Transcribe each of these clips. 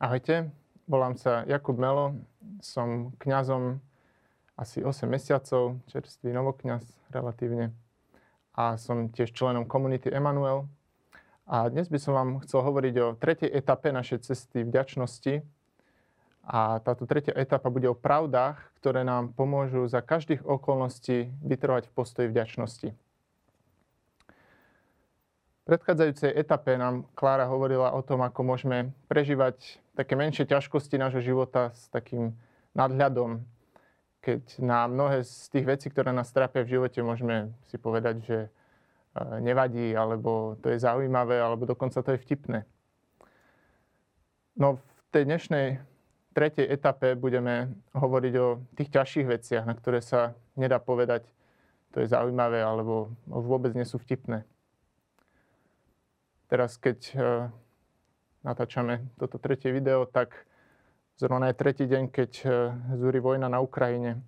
Ahojte, volám sa Jakub Melo, som kňazom asi 8 mesiacov, čerstvý novokňaz relatívne a som tiež členom komunity Emanuel. A dnes by som vám chcel hovoriť o tretej etape našej cesty vďačnosti. A táto tretia etapa bude o pravdách, ktoré nám pomôžu za každých okolností vytrvať v postoji vďačnosti predchádzajúcej etape nám Klára hovorila o tom, ako môžeme prežívať také menšie ťažkosti nášho života s takým nadhľadom, keď na mnohé z tých vecí, ktoré nás trápia v živote, môžeme si povedať, že e, nevadí, alebo to je zaujímavé, alebo dokonca to je vtipné. No v tej dnešnej tretej etape budeme hovoriť o tých ťažších veciach, na ktoré sa nedá povedať, to je zaujímavé, alebo vôbec nie sú vtipné. Teraz, keď e, natáčame toto tretie video, tak zrovna je tretí deň, keď e, zúri vojna na Ukrajine.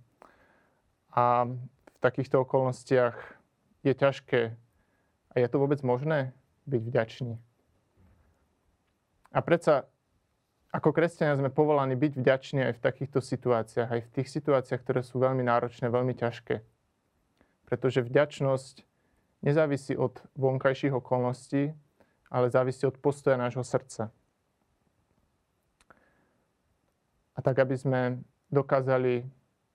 A v takýchto okolnostiach je ťažké a je to vôbec možné byť vďačný. A predsa ako kresťania sme povolaní byť vďační aj v takýchto situáciách, aj v tých situáciách, ktoré sú veľmi náročné, veľmi ťažké. Pretože vďačnosť nezávisí od vonkajších okolností, ale závisí od postoja nášho srdca. A tak, aby sme dokázali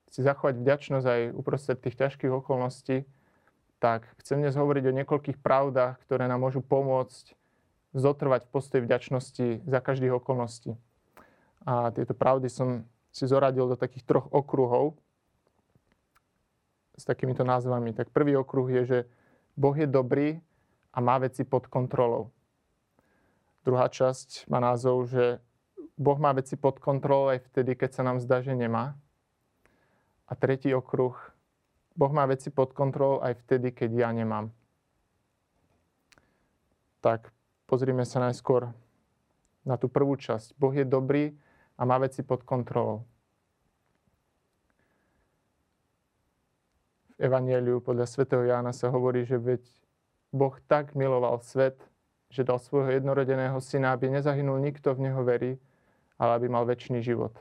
si zachovať vďačnosť aj uprostred tých ťažkých okolností, tak chcem dnes hovoriť o niekoľkých pravdách, ktoré nám môžu pomôcť zotrvať v postoji vďačnosti za každých okolností. A tieto pravdy som si zoradil do takých troch okruhov s takýmito názvami. Tak prvý okruh je, že Boh je dobrý a má veci pod kontrolou. Druhá časť má názov, že Boh má veci pod kontrolou aj vtedy, keď sa nám zdá, že nemá. A tretí okruh, Boh má veci pod kontrolou aj vtedy, keď ja nemám. Tak pozrime sa najskôr na tú prvú časť. Boh je dobrý a má veci pod kontrolou. V Evangeliu podľa svätého Jána sa hovorí, že veď Boh tak miloval svet, že dal svojho jednorodeného syna, aby nezahynul nikto v neho verí, ale aby mal väčší život.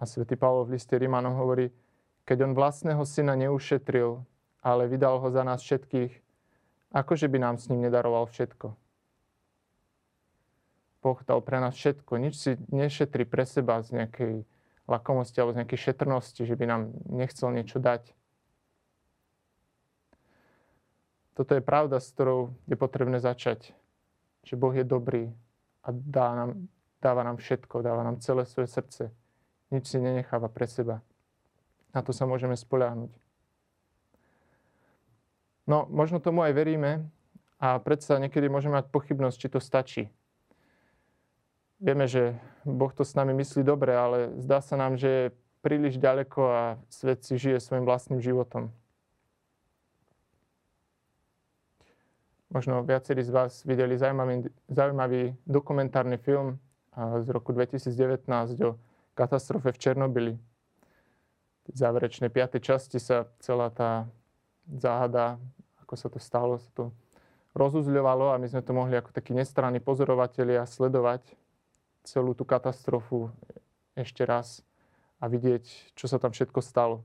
A svätý Pavol v liste Rimanom hovorí, keď on vlastného syna neušetril, ale vydal ho za nás všetkých, akože by nám s ním nedaroval všetko. Boh dal pre nás všetko, nič si nešetri pre seba z nejakej lakomosti alebo z nejakej šetrnosti, že by nám nechcel niečo dať. Toto je pravda, s ktorou je potrebné začať. Že Boh je dobrý a dá nám, dáva nám všetko, dáva nám celé svoje srdce. Nič si nenecháva pre seba. Na to sa môžeme spoľahnúť. No, možno tomu aj veríme a predsa niekedy môžeme mať pochybnosť, či to stačí. Vieme, že Boh to s nami myslí dobre, ale zdá sa nám, že je príliš ďaleko a svet si žije svojim vlastným životom. Možno viacerí z vás videli zaujímavý, zaujímavý dokumentárny film z roku 2019 o katastrofe v Černobyli. V záverečnej piatej časti sa celá tá záhada, ako sa to stalo, sa to rozuzľovalo a my sme to mohli ako takí nestranní pozorovatelia sledovať celú tú katastrofu ešte raz a vidieť, čo sa tam všetko stalo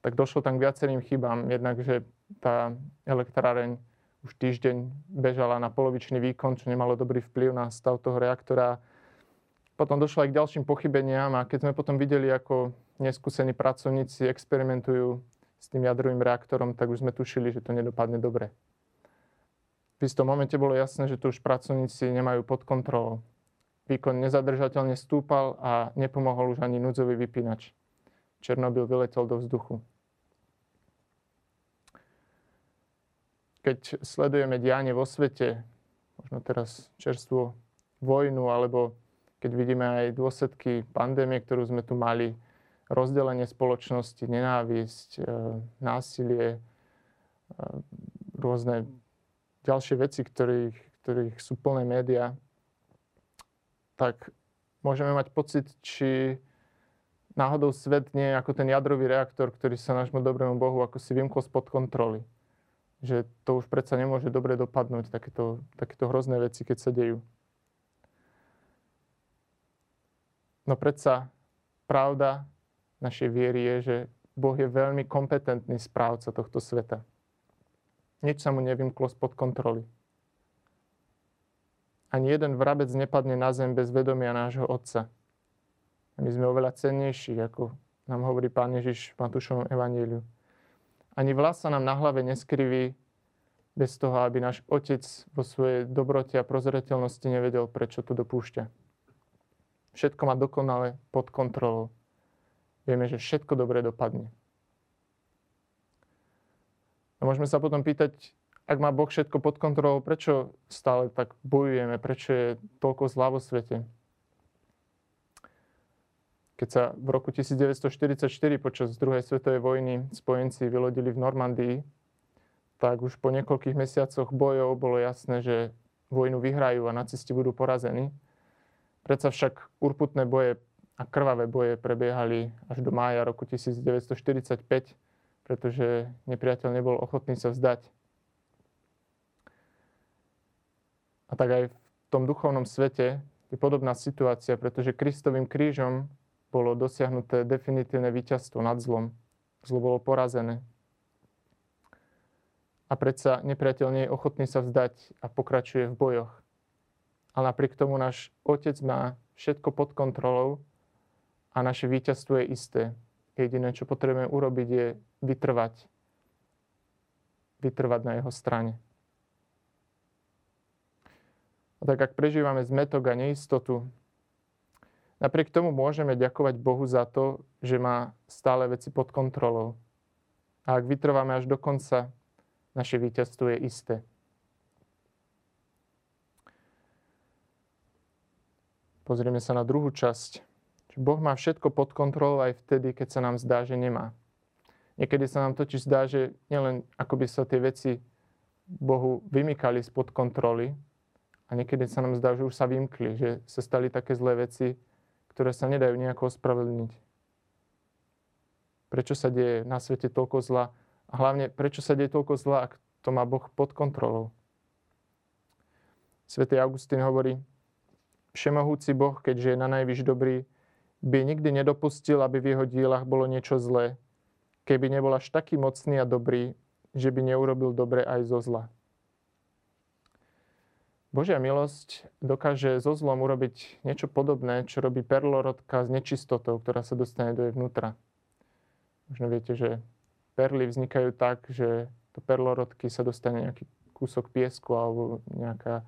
tak došlo tam k viacerým chybám. Jednak, že tá elektráreň už týždeň bežala na polovičný výkon, čo nemalo dobrý vplyv na stav toho reaktora. Potom došlo aj k ďalším pochybeniam a keď sme potom videli, ako neskúsení pracovníci experimentujú s tým jadrovým reaktorom, tak už sme tušili, že to nedopadne dobre. V istom momente bolo jasné, že to už pracovníci nemajú pod kontrolou. Výkon nezadržateľne stúpal a nepomohol už ani núdzový vypínač. Černobyl vyletel do vzduchu. Keď sledujeme dianie vo svete, možno teraz čerstvú vojnu, alebo keď vidíme aj dôsledky pandémie, ktorú sme tu mali, rozdelenie spoločnosti, nenávisť, e, násilie, e, rôzne ďalšie veci, ktorých, ktorých sú plné médiá, tak môžeme mať pocit, či náhodou svet nie je ako ten jadrový reaktor, ktorý sa nášmu dobrému Bohu ako si vymkol spod kontroly že to už predsa nemôže dobre dopadnúť, takéto, takéto hrozné veci, keď sa dejú. No predsa pravda našej viery je, že Boh je veľmi kompetentný správca tohto sveta. Nič sa mu nevymklo spod kontroly. Ani jeden vrabec nepadne na zem bez vedomia nášho Otca. My sme oveľa cennejší, ako nám hovorí Pán Ježiš v Matúšovom evaníliu. Ani vlas sa nám na hlave neskriví bez toho, aby náš Otec vo svojej dobrote a prozreteľnosti nevedel, prečo to dopúšťa. Všetko má dokonale pod kontrolou. Vieme, že všetko dobre dopadne. A môžeme sa potom pýtať, ak má Boh všetko pod kontrolou, prečo stále tak bojujeme, prečo je toľko zlá vo svete? Keď sa v roku 1944 počas druhej svetovej vojny spojenci vylodili v Normandii, tak už po niekoľkých mesiacoch bojov bolo jasné, že vojnu vyhrajú a nacisti budú porazení. Predsa však urputné boje a krvavé boje prebiehali až do mája roku 1945, pretože nepriateľ nebol ochotný sa vzdať. A tak aj v tom duchovnom svete je podobná situácia, pretože Kristovým krížom bolo dosiahnuté definitívne víťazstvo nad zlom. Zlo bolo porazené. A predsa nepriateľ nie je ochotný sa vzdať a pokračuje v bojoch. Ale napriek tomu náš Otec má všetko pod kontrolou a naše víťazstvo je isté. Jediné, čo potrebujeme urobiť, je vytrvať. Vytrvať na jeho strane. A tak ak prežívame zmetok a neistotu, napriek tomu môžeme ďakovať Bohu za to, že má stále veci pod kontrolou. A ak vytrváme až do konca, naše víťazstvo je isté. Pozrieme sa na druhú časť. Boh má všetko pod kontrolou aj vtedy, keď sa nám zdá, že nemá. Niekedy sa nám totiž zdá, že nielen ako by sa tie veci Bohu vymykali spod kontroly, a niekedy sa nám zdá, že už sa vymkli, že sa stali také zlé veci, ktoré sa nedajú nejako ospravedlniť. Prečo sa deje na svete toľko zla? A hlavne, prečo sa deje toľko zla, ak to má Boh pod kontrolou? Svetý Augustín hovorí, Všemohúci Boh, keďže je na najvyš dobrý, by nikdy nedopustil, aby v jeho dielach bolo niečo zlé, keby nebol až taký mocný a dobrý, že by neurobil dobre aj zo zla. Božia milosť dokáže so zlom urobiť niečo podobné, čo robí perlorodka s nečistotou, ktorá sa dostane do jej vnútra. Možno viete, že perly vznikajú tak, že do perlorodky sa dostane nejaký kúsok piesku alebo nejaká,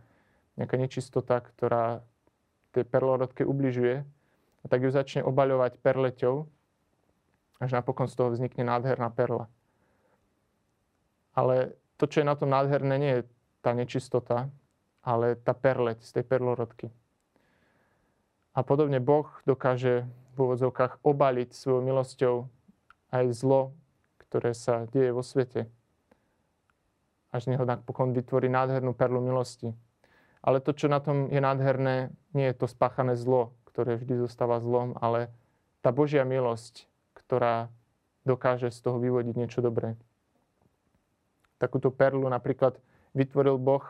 nejaká nečistota, ktorá tej perlorodke ubližuje. A tak ju začne obaľovať perleťou, až napokon z toho vznikne nádherná perla. Ale to, čo je na tom nádherné, nie je tá nečistota, ale tá perleť z tej perlorodky. A podobne Boh dokáže v úvodzovkách obaliť svojou milosťou aj zlo, ktoré sa deje vo svete. Až neho napokon vytvorí nádhernú perlu milosti. Ale to, čo na tom je nádherné, nie je to spáchané zlo, ktoré vždy zostáva zlom, ale tá Božia milosť, ktorá dokáže z toho vyvodiť niečo dobré. Takúto perlu napríklad vytvoril Boh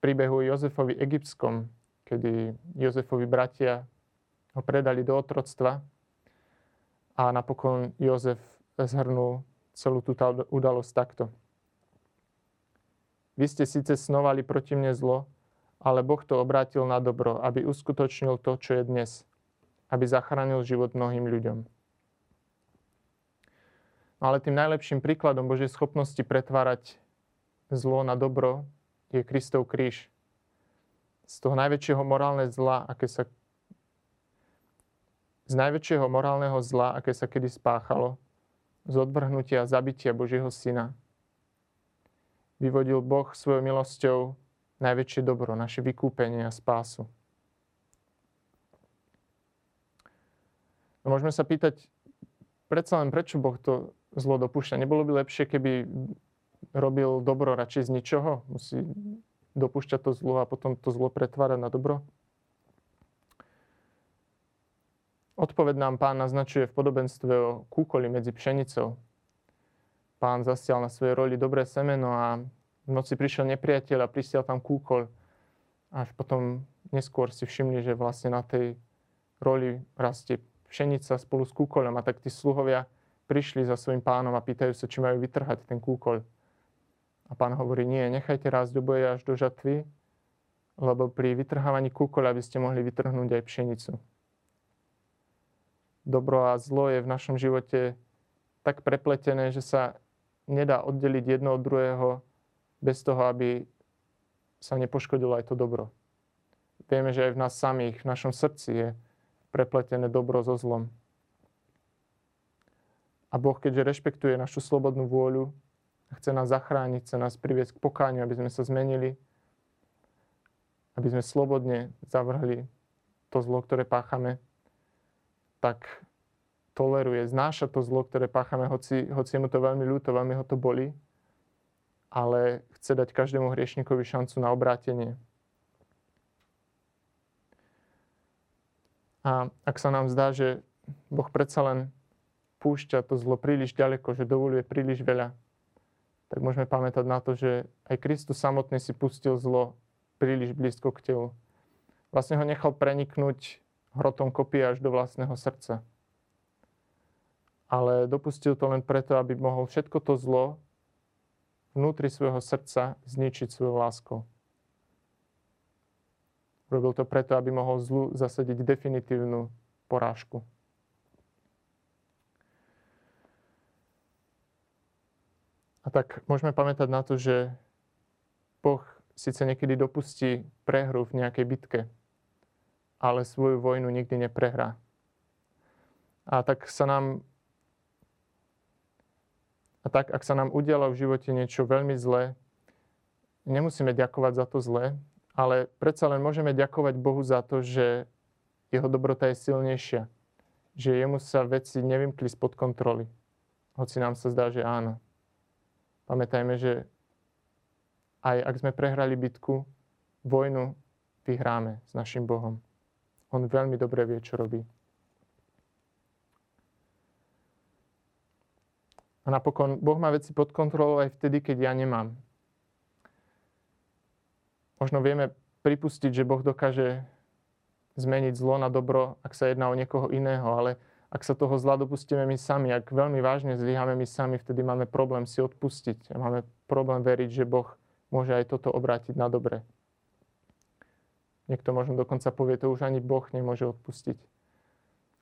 príbehu Jozefovi egyptskom, kedy Jozefovi bratia ho predali do otroctva a napokon Jozef zhrnul celú túto udalosť takto. Vy ste síce snovali proti mne zlo, ale Boh to obrátil na dobro, aby uskutočnil to, čo je dnes, aby zachránil život mnohým ľuďom. No ale tým najlepším príkladom Božej schopnosti pretvárať zlo na dobro je Kristov kríž. Z toho najväčšieho morálne zla, aké sa z najväčšieho morálneho zla, aké sa kedy spáchalo, z odvrhnutia zabitia Božieho Syna, vyvodil Boh svojou milosťou najväčšie dobro, naše vykúpenie a spásu. Môžeme sa pýtať, predsa len prečo Boh to zlo dopúšťa? Nebolo by lepšie, keby robil dobro radšej z ničoho? Musí dopúšťať to zlo a potom to zlo pretvárať na dobro? Odpoved nám pán naznačuje v podobenstve o kúkoli medzi pšenicou. Pán zasial na svojej roli dobré semeno a v noci prišiel nepriateľ a prisiel tam kúkol. Až potom neskôr si všimli, že vlastne na tej roli rastie pšenica spolu s kúkoľom a tak tí sluhovia prišli za svojim pánom a pýtajú sa, či majú vytrhať ten kúkoľ. A pán hovorí, nie, nechajte rásť do boje až do žatvy, lebo pri vytrhávaní kúkoľa by ste mohli vytrhnúť aj pšenicu. Dobro a zlo je v našom živote tak prepletené, že sa nedá oddeliť jedno od druhého bez toho, aby sa nepoškodilo aj to dobro. Vieme, že aj v nás samých, v našom srdci je prepletené dobro so zlom. A Boh, keďže rešpektuje našu slobodnú vôľu, chce nás zachrániť, chce nás priviesť k pokániu, aby sme sa zmenili, aby sme slobodne zavrhli to zlo, ktoré páchame, tak toleruje, znáša to zlo, ktoré páchame, hoci, hoci mu to veľmi ľúto, veľmi ho to boli, ale chce dať každému hriešnikovi šancu na obrátenie. A ak sa nám zdá, že Boh predsa len púšťa to zlo príliš ďaleko, že dovoluje príliš veľa, tak môžeme pamätať na to, že aj Kristus samotný si pustil zlo príliš blízko k telu. Vlastne ho nechal preniknúť hrotom kopie až do vlastného srdca. Ale dopustil to len preto, aby mohol všetko to zlo vnútri svojho srdca zničiť svojou láskou. Robil to preto, aby mohol zlu zasadiť definitívnu porážku. A tak môžeme pamätať na to, že Boh síce niekedy dopustí prehru v nejakej bitke, ale svoju vojnu nikdy neprehrá. A tak sa nám a tak, ak sa nám udialo v živote niečo veľmi zlé, nemusíme ďakovať za to zlé, ale predsa len môžeme ďakovať Bohu za to, že jeho dobrota je silnejšia. Že jemu sa veci nevymkli spod kontroly. Hoci nám sa zdá, že áno. Pamätajme, že aj ak sme prehrali bitku, vojnu vyhráme s našim Bohom. On veľmi dobre vie, čo robí. A napokon, Boh má veci pod kontrolou aj vtedy, keď ja nemám možno vieme pripustiť, že Boh dokáže zmeniť zlo na dobro, ak sa jedná o niekoho iného, ale ak sa toho zla dopustíme my sami, ak veľmi vážne zlyháme my sami, vtedy máme problém si odpustiť máme problém veriť, že Boh môže aj toto obrátiť na dobre. Niekto možno dokonca povie, to už ani Boh nemôže odpustiť.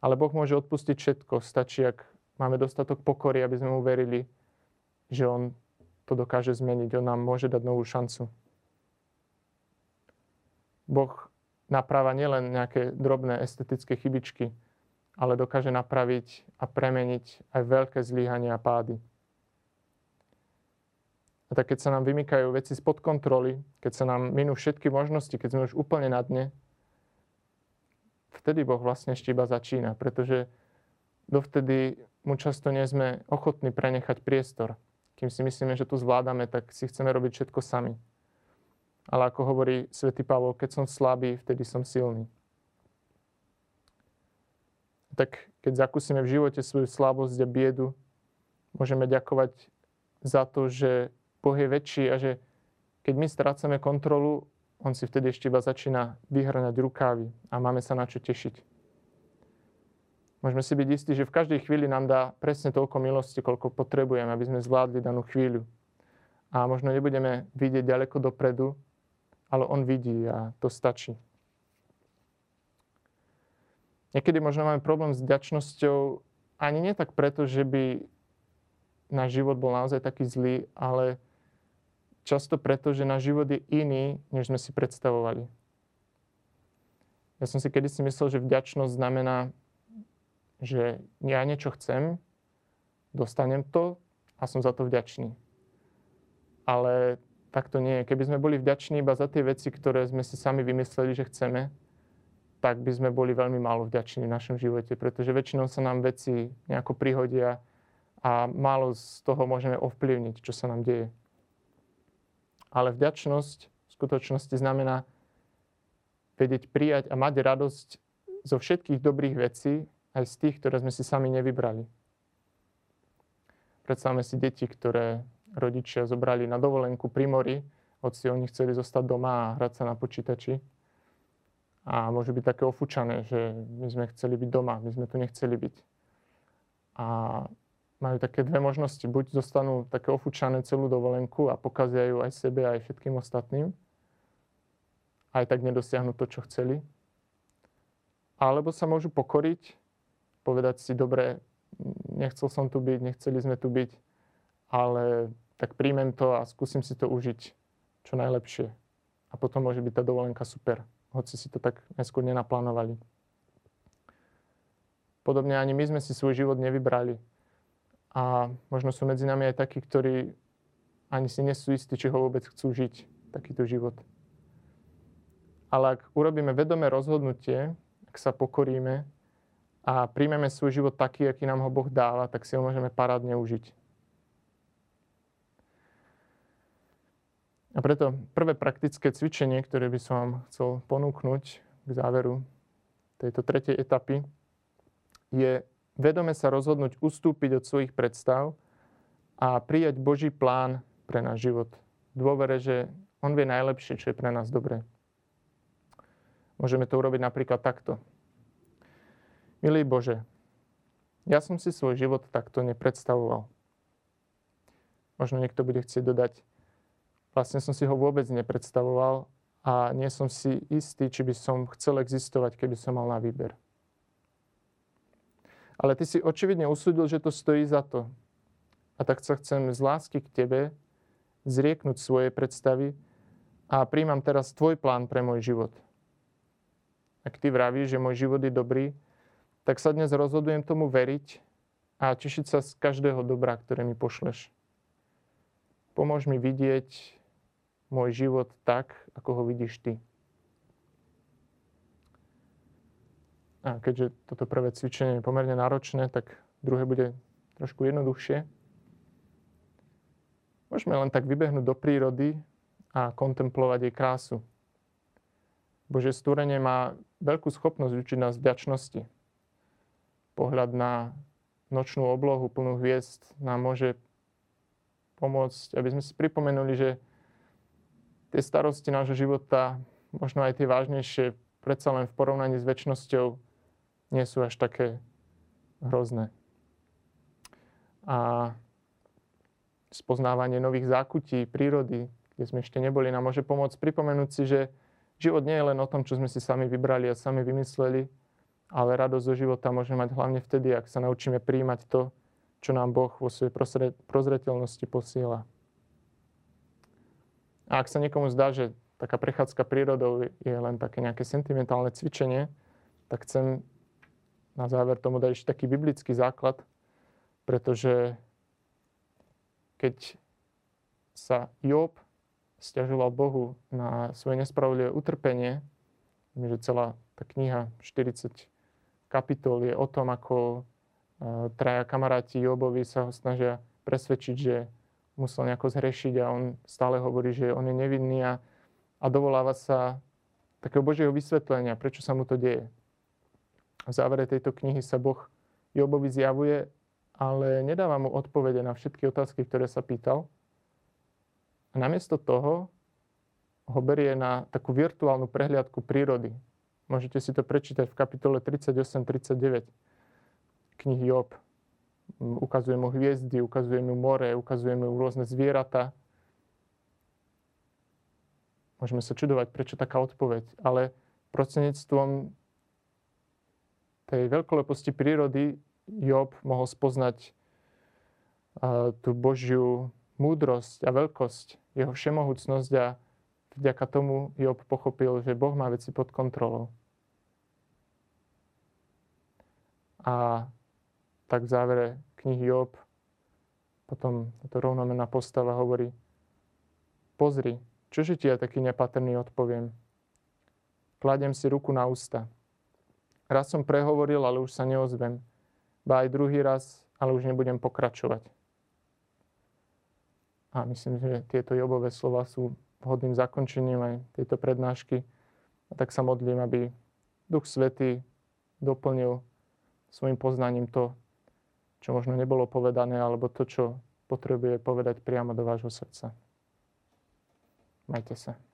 Ale Boh môže odpustiť všetko. Stačí, ak máme dostatok pokory, aby sme mu verili, že On to dokáže zmeniť. On nám môže dať novú šancu. Boh napráva nielen nejaké drobné estetické chybičky, ale dokáže napraviť a premeniť aj veľké zlíhania a pády. A tak keď sa nám vymykajú veci spod kontroly, keď sa nám minú všetky možnosti, keď sme už úplne na dne, vtedy Boh vlastne ešte iba začína, pretože dovtedy mu často nie sme ochotní prenechať priestor. Kým si myslíme, že to zvládame, tak si chceme robiť všetko sami. Ale ako hovorí svätý Pavol, keď som slabý, vtedy som silný. Tak keď zakúsime v živote svoju slabosť a biedu, môžeme ďakovať za to, že Boh je väčší a že keď my strácame kontrolu, on si vtedy ešte iba začína vyhrňať rukávy a máme sa na čo tešiť. Môžeme si byť istí, že v každej chvíli nám dá presne toľko milosti, koľko potrebujeme, aby sme zvládli danú chvíľu. A možno nebudeme vidieť ďaleko dopredu, ale on vidí a to stačí. Niekedy možno máme problém s vďačnosťou ani nie tak preto, že by náš život bol naozaj taký zlý, ale často preto, že náš život je iný, než sme si predstavovali. Ja som si kedysi myslel, že vďačnosť znamená, že ja niečo chcem, dostanem to a som za to vďačný. Ale tak to nie je. Keby sme boli vďační iba za tie veci, ktoré sme si sami vymysleli, že chceme, tak by sme boli veľmi málo vďační v našom živote, pretože väčšinou sa nám veci nejako prihodia a málo z toho môžeme ovplyvniť, čo sa nám deje. Ale vďačnosť v skutočnosti znamená vedieť prijať a mať radosť zo všetkých dobrých vecí, aj z tých, ktoré sme si sami nevybrali. Predstavme si deti, ktoré rodičia zobrali na dovolenku pri mori, hoci oni chceli zostať doma a hrať sa na počítači. A môžu byť také ofúčané, že my sme chceli byť doma, my sme tu nechceli byť. A majú také dve možnosti. Buď zostanú také ofúčané celú dovolenku a pokazia ju aj sebe, aj všetkým ostatným. Aj tak nedosiahnu to, čo chceli. Alebo sa môžu pokoriť, povedať si, dobre, nechcel som tu byť, nechceli sme tu byť, ale tak príjmem to a skúsim si to užiť čo najlepšie. A potom môže byť tá dovolenka super hoci si to tak neskôr nenaplánovali. Podobne ani my sme si svoj život nevybrali. A možno sú medzi nami aj takí, ktorí ani si nesú istí, či ho vôbec chcú žiť, takýto život. Ale ak urobíme vedomé rozhodnutie, ak sa pokoríme a príjmeme svoj život taký, aký nám ho Boh dáva, tak si ho môžeme parádne užiť. A preto prvé praktické cvičenie, ktoré by som vám chcel ponúknuť k záveru tejto tretej etapy, je vedome sa rozhodnúť ustúpiť od svojich predstav a prijať Boží plán pre náš život. Dôvere, že On vie najlepšie, čo je pre nás dobré. Môžeme to urobiť napríklad takto. Milý Bože, ja som si svoj život takto nepredstavoval. Možno niekto bude chcieť dodať, Vlastne som si ho vôbec nepredstavoval a nie som si istý, či by som chcel existovať, keby som mal na výber. Ale ty si očividne usúdil, že to stojí za to. A tak sa chcem z lásky k tebe zrieknúť svoje predstavy a príjmam teraz tvoj plán pre môj život. Ak ty vravíš, že môj život je dobrý, tak sa dnes rozhodujem tomu veriť a tešiť sa z každého dobra, ktoré mi pošleš. Pomôž mi vidieť môj život tak, ako ho vidíš ty. A keďže toto prvé cvičenie je pomerne náročné, tak druhé bude trošku jednoduchšie. Môžeme len tak vybehnúť do prírody a kontemplovať jej krásu. Bože stvorenie má veľkú schopnosť učiť nás vďačnosti. Pohľad na nočnú oblohu plnú hviezd nám môže pomôcť, aby sme si pripomenuli, že tie starosti nášho života, možno aj tie vážnejšie, predsa len v porovnaní s väčšnosťou, nie sú až také hrozné. A spoznávanie nových zákutí, prírody, kde sme ešte neboli, nám môže pomôcť pripomenúť si, že život nie je len o tom, čo sme si sami vybrali a sami vymysleli, ale radosť zo života môžeme mať hlavne vtedy, ak sa naučíme príjmať to, čo nám Boh vo svojej prozreteľnosti posiela. A ak sa niekomu zdá, že taká prechádzka prírodou je len také nejaké sentimentálne cvičenie, tak chcem na záver tomu dať ešte taký biblický základ, pretože keď sa Job stiažoval Bohu na svoje nespravodlivé utrpenie, že celá tá kniha 40 kapitol je o tom, ako e, traja kamaráti Jobovi sa ho snažia presvedčiť, že musel nejako zhrešiť a on stále hovorí, že on je nevinný a, a dovoláva sa takého Božieho vysvetlenia, prečo sa mu to deje. V závere tejto knihy sa Boh Jobovi zjavuje, ale nedáva mu odpovede na všetky otázky, ktoré sa pýtal. A namiesto toho ho berie na takú virtuálnu prehliadku prírody. Môžete si to prečítať v kapitole 38-39 knihy Job ukazuje mu hviezdy, ukazuje mu more, ukazuje mu rôzne zvieratá. Môžeme sa čudovať, prečo taká odpoveď, ale prostredníctvom tej veľkoleposti prírody Job mohol spoznať tú Božiu múdrosť a veľkosť, jeho všemohúcnosť a vďaka tomu Job pochopil, že Boh má veci pod kontrolou. A tak v závere knihy Job potom to rovnomená postava hovorí pozri, čože ti ja taký nepatrný odpoviem. Kladem si ruku na ústa. Raz som prehovoril, ale už sa neozvem. Ba aj druhý raz, ale už nebudem pokračovať. A myslím, že tieto Jobové slova sú vhodným zakončením aj tejto prednášky. A tak sa modlím, aby Duch Svetý doplnil svojim poznaním to, čo možno nebolo povedané, alebo to, čo potrebuje povedať priamo do vášho srdca. Majte sa.